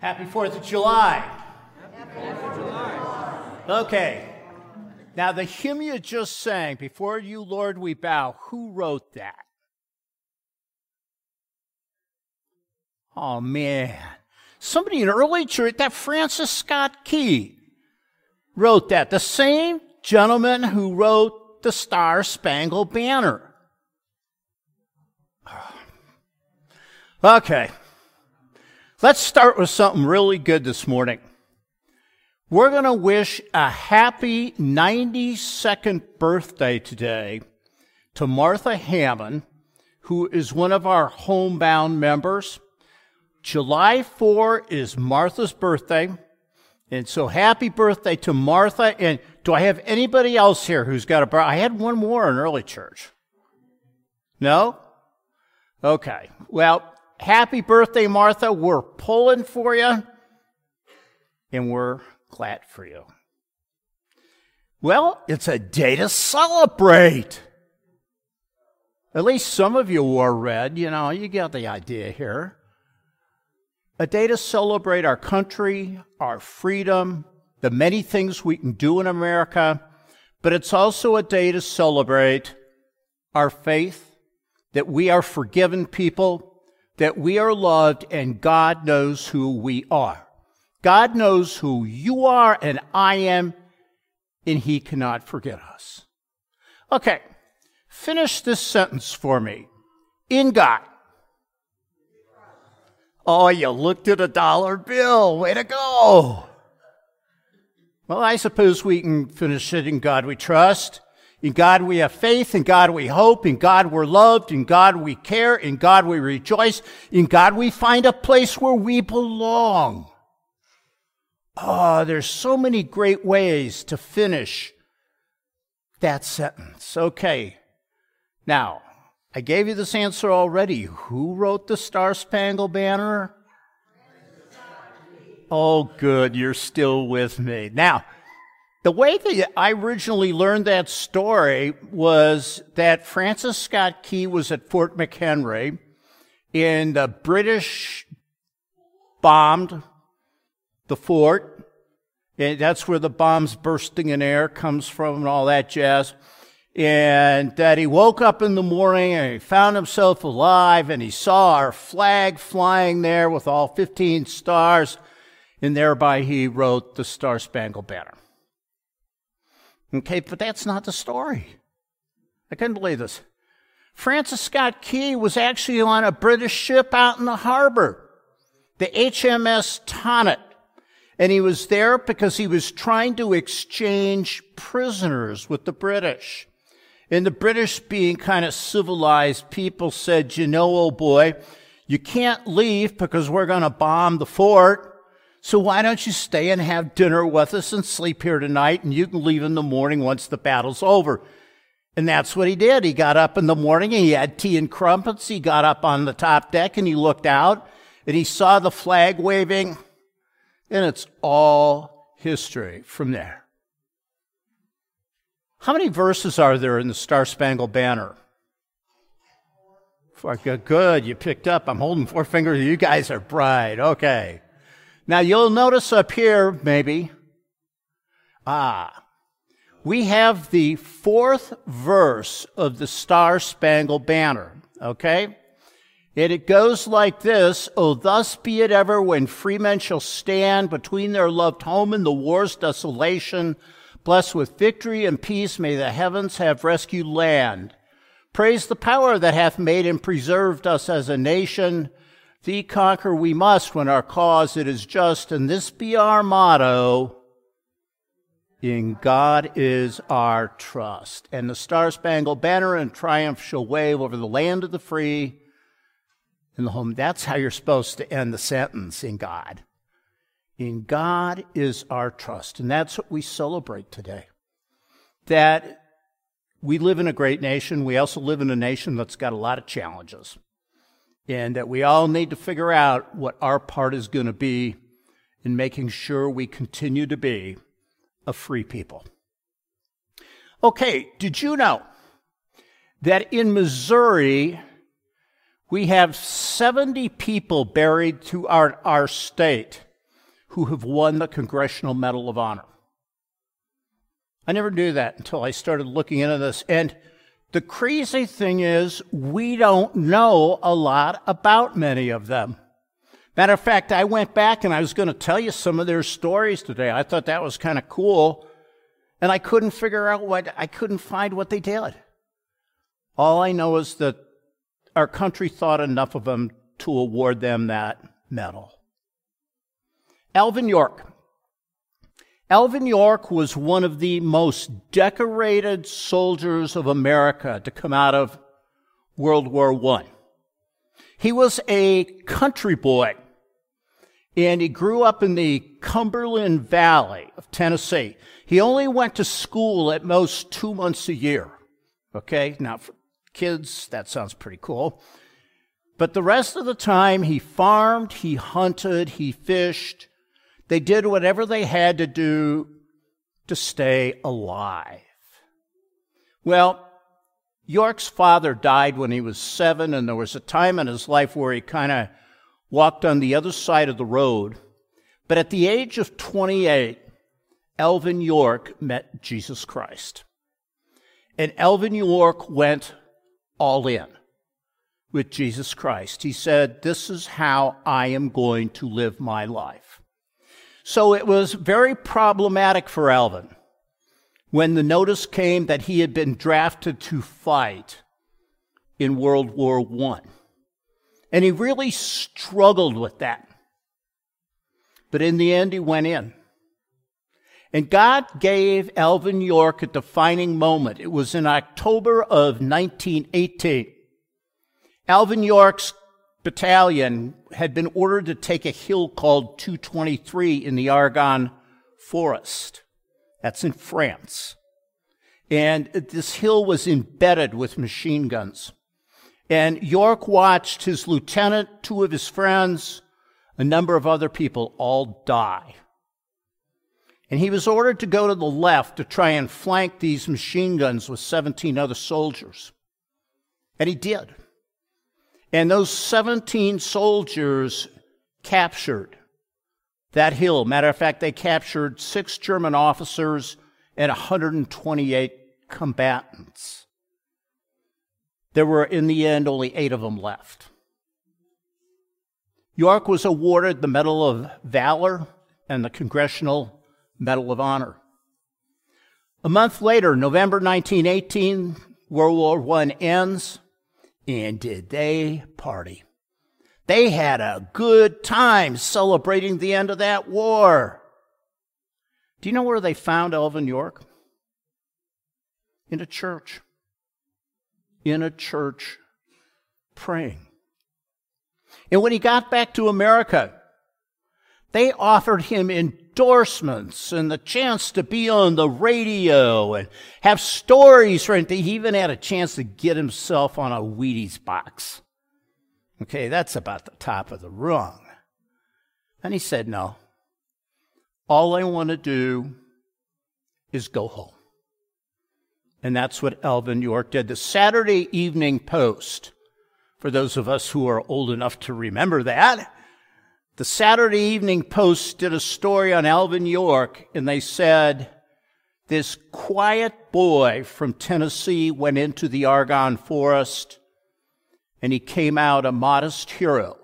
Happy 4th of July. Happy 4th of July. Okay. Now, the hymn you just sang, Before You, Lord, We Bow, who wrote that? Oh, man. Somebody in early church, that Francis Scott Key wrote that. The same gentleman who wrote the Star Spangled Banner. Okay. Let's start with something really good this morning. We're going to wish a happy 92nd birthday today to Martha Hammond, who is one of our homebound members. July 4 is Martha's birthday. And so happy birthday to Martha. And do I have anybody else here who's got a birthday? I had one more in early church. No? Okay. Well, happy birthday, Martha. We're pulling for you. And we're glad for you. Well, it's a day to celebrate. At least some of you wore red. You know, you get the idea here a day to celebrate our country, our freedom, the many things we can do in America, but it's also a day to celebrate our faith, that we are forgiven people, that we are loved, and God knows who we are. God knows who you are and I am, and He cannot forget us. Okay, finish this sentence for me. In God. Oh, you looked at a dollar bill. Way to go. Well, I suppose we can finish it in God we trust. In God we have faith. In God we hope. In God we're loved. In God we care. In God we rejoice. In God we find a place where we belong. Oh, there's so many great ways to finish that sentence. Okay. Now, I gave you this answer already. Who wrote the Star Spangled Banner? Oh, good. You're still with me. Now, the way that I originally learned that story was that Francis Scott Key was at Fort McHenry and the British bombed the fort. And that's where the bombs bursting in air comes from and all that jazz and that he woke up in the morning and he found himself alive and he saw our flag flying there with all 15 stars, and thereby he wrote the Star Spangled Banner. Okay, but that's not the story. I couldn't believe this. Francis Scott Key was actually on a British ship out in the harbor, the HMS Tonnant. And he was there because he was trying to exchange prisoners with the British. And the British, being kind of civilized people, said, You know, old boy, you can't leave because we're going to bomb the fort. So why don't you stay and have dinner with us and sleep here tonight and you can leave in the morning once the battle's over. And that's what he did. He got up in the morning and he had tea and crumpets. He got up on the top deck and he looked out and he saw the flag waving and it's all history from there. How many verses are there in the Star Spangled Banner? Good, you picked up. I'm holding four fingers. You guys are bright. Okay. Now you'll notice up here, maybe, ah, we have the fourth verse of the Star Spangled Banner. Okay? And it goes like this, Oh, thus be it ever when freemen shall stand between their loved home and the war's desolation, Blessed with victory and peace, may the heavens have rescued land. Praise the power that hath made and preserved us as a nation. Thee conquer we must when our cause it is just, and this be our motto. In God is our trust. And the Star Spangled Banner in triumph shall wave over the land of the free and the home. That's how you're supposed to end the sentence in God. In God is our trust. And that's what we celebrate today. That we live in a great nation. We also live in a nation that's got a lot of challenges. And that we all need to figure out what our part is going to be in making sure we continue to be a free people. Okay, did you know that in Missouri, we have 70 people buried throughout our state who have won the Congressional Medal of Honor. I never knew that until I started looking into this. And the crazy thing is, we don't know a lot about many of them. Matter of fact, I went back and I was going to tell you some of their stories today. I thought that was kind of cool. And I couldn't figure out what, I couldn't find what they did. All I know is that our country thought enough of them to award them that medal. Alvin York. Alvin York was one of the most decorated soldiers of America to come out of World War I. He was a country boy and he grew up in the Cumberland Valley of Tennessee. He only went to school at most two months a year. Okay, now for kids, that sounds pretty cool. But the rest of the time, he farmed, he hunted, he fished. They did whatever they had to do to stay alive. Well, York's father died when he was seven, and there was a time in his life where he kind of walked on the other side of the road. But at the age of 28, Alvin York met Jesus Christ. And Alvin York went all in with Jesus Christ. He said, This is how I am going to live my life. So it was very problematic for Alvin when the notice came that he had been drafted to fight in World War I. And he really struggled with that. But in the end, he went in. And God gave Alvin York a defining moment. It was in October of 1918. Alvin York's battalion had been ordered to take a hill called 223 in the Argonne Forest. That's in France. And this hill was embedded with machine guns. And York watched his lieutenant, two of his friends, a number of other people all die. And he was ordered to go to the left to try and flank these machine guns with 17 other soldiers. And he did. And those 17 soldiers captured that hill. Matter of fact, they captured six German officers and 128 combatants. There were, in the end, only eight of them left. York was awarded the Medal of Valor and the Congressional Medal of Honor. A month later, November 1918, World War I ends, and did they party? They had a good time celebrating the end of that war. Do you know where they found Alvin York? In a church in a church praying. And when he got back to America, they offered him endorsements and the chance to be on the radio and have stories for him. He even had a chance to get himself on a Wheaties box. Okay, that's about the top of the rung. And he said, No. All I want to do is go home. And that's what Alvin York did. The Saturday Evening Post, for those of us who are old enough to remember that, the Saturday Evening Post did a story on Alvin York, and they said, This quiet boy from Tennessee went into the Argonne Forest, and he came out a modest hero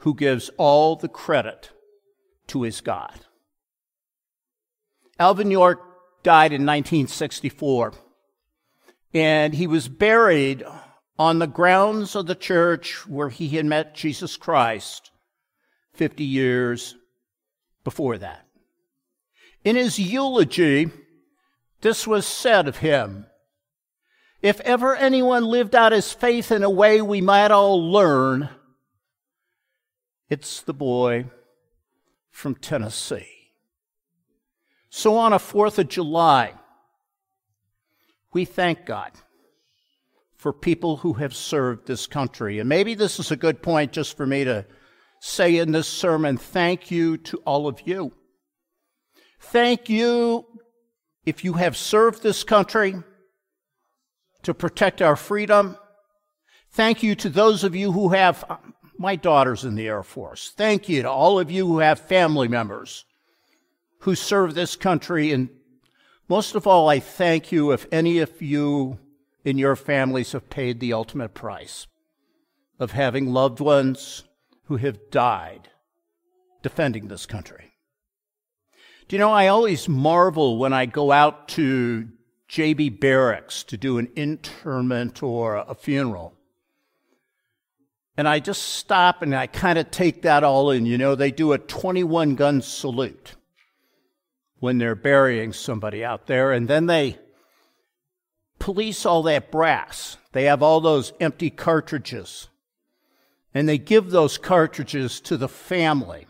who gives all the credit to his God. Alvin York died in 1964. And he was buried on the grounds of the church where he had met Jesus Christ 50 years before that. In his eulogy, this was said of him If ever anyone lived out his faith in a way we might all learn, it's the boy from Tennessee. So on a 4th of July, we thank God for people who have served this country. And maybe this is a good point just for me to say in this sermon thank you to all of you. Thank you if you have served this country to protect our freedom. Thank you to those of you who have um, my daughter's in the Air Force. Thank you to all of you who have family members who serve this country. And most of all, I thank you if any of you in your families have paid the ultimate price of having loved ones who have died defending this country. Do you know, I always marvel when I go out to JB Barracks to do an interment or a funeral. And I just stop and I kind of take that all in. You know, they do a 21 gun salute when they're burying somebody out there, and then they police all that brass. They have all those empty cartridges, and they give those cartridges to the family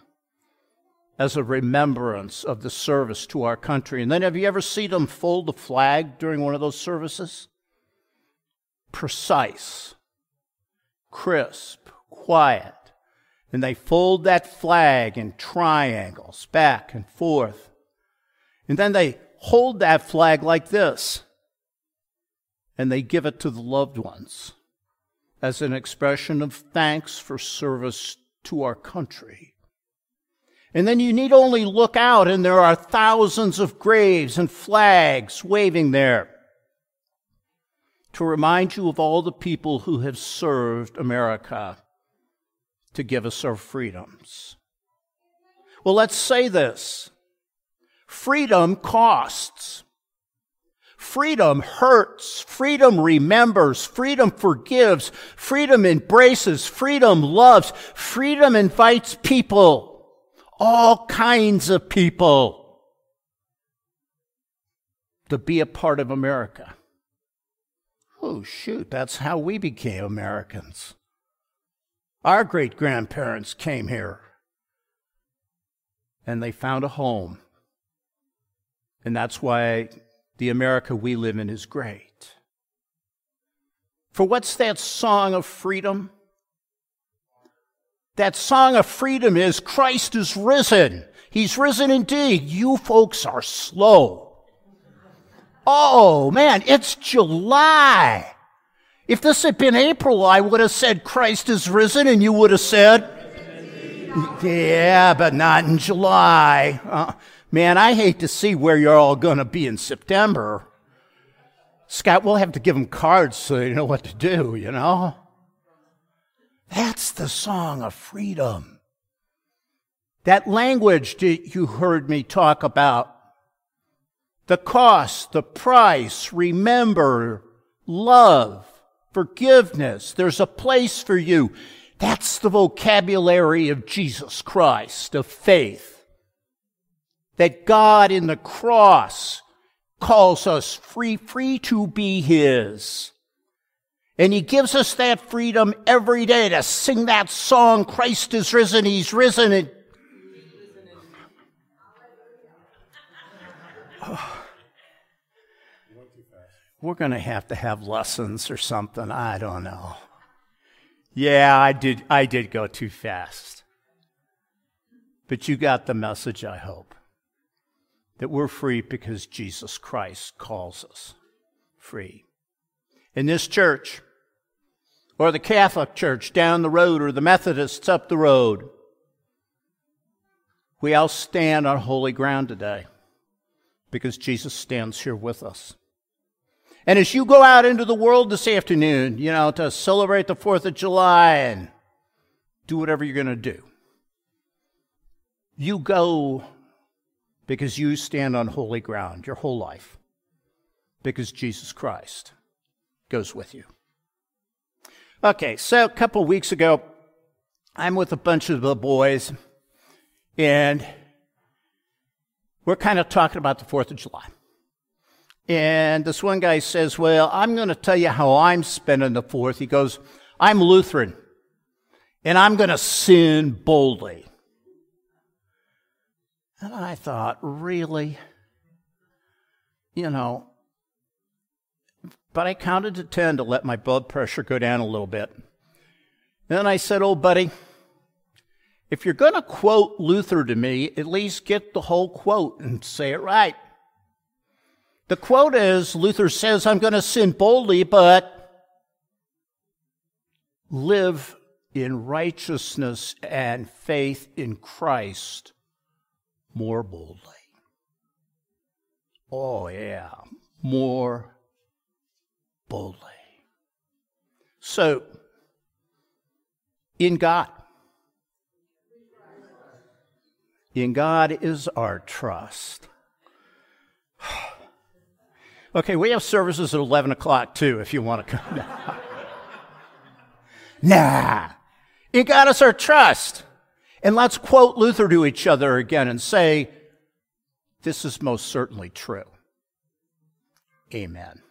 as a remembrance of the service to our country. And then have you ever seen them fold the flag during one of those services? Precise, crisp, quiet. And they fold that flag in triangles back and forth. And then they hold that flag like this. And they give it to the loved ones as an expression of thanks for service to our country. And then you need only look out, and there are thousands of graves and flags waving there to remind you of all the people who have served America to give us our freedoms. Well, let's say this freedom costs. Freedom hurts. Freedom remembers. Freedom forgives. Freedom embraces. Freedom loves. Freedom invites people all kinds of people to be a part of America. Oh, shoot, that's how we became Americans. Our great grandparents came here and they found a home. And that's why the America we live in is great. For what's that song of freedom? That song of freedom is Christ is risen. He's risen indeed. You folks are slow. Oh man, it's July. If this had been April, I would have said Christ is risen, and you would have said, Yeah, but not in July. Uh, man, I hate to see where you're all going to be in September. Scott, we'll have to give them cards so they know what to do, you know? That's the song of freedom. That language you heard me talk about, the cost, the price, remember, love, forgiveness, there's a place for you. That's the vocabulary of Jesus Christ, of faith. That God in the cross calls us free, free to be His. And he gives us that freedom every day to sing that song, Christ is risen, he's risen. And We're going to have to have lessons or something. I don't know. Yeah, I did, I did go too fast. But you got the message, I hope. That we're free because Jesus Christ calls us free. In this church, or the Catholic Church down the road, or the Methodists up the road. We all stand on holy ground today because Jesus stands here with us. And as you go out into the world this afternoon, you know, to celebrate the 4th of July and do whatever you're going to do, you go because you stand on holy ground your whole life because Jesus Christ goes with you. Okay, so a couple weeks ago, I'm with a bunch of the boys, and we're kind of talking about the 4th of July. And this one guy says, Well, I'm going to tell you how I'm spending the 4th. He goes, I'm Lutheran, and I'm going to sin boldly. And I thought, Really? You know, but I counted to 10 to let my blood pressure go down a little bit. Then I said, Oh, buddy, if you're going to quote Luther to me, at least get the whole quote and say it right. The quote is Luther says, I'm going to sin boldly, but live in righteousness and faith in Christ more boldly. Oh, yeah, more boldly. So, in God, in God is our trust. okay, we have services at 11 o'clock too, if you want to come. nah, in God is our trust. And let's quote Luther to each other again and say, This is most certainly true. Amen.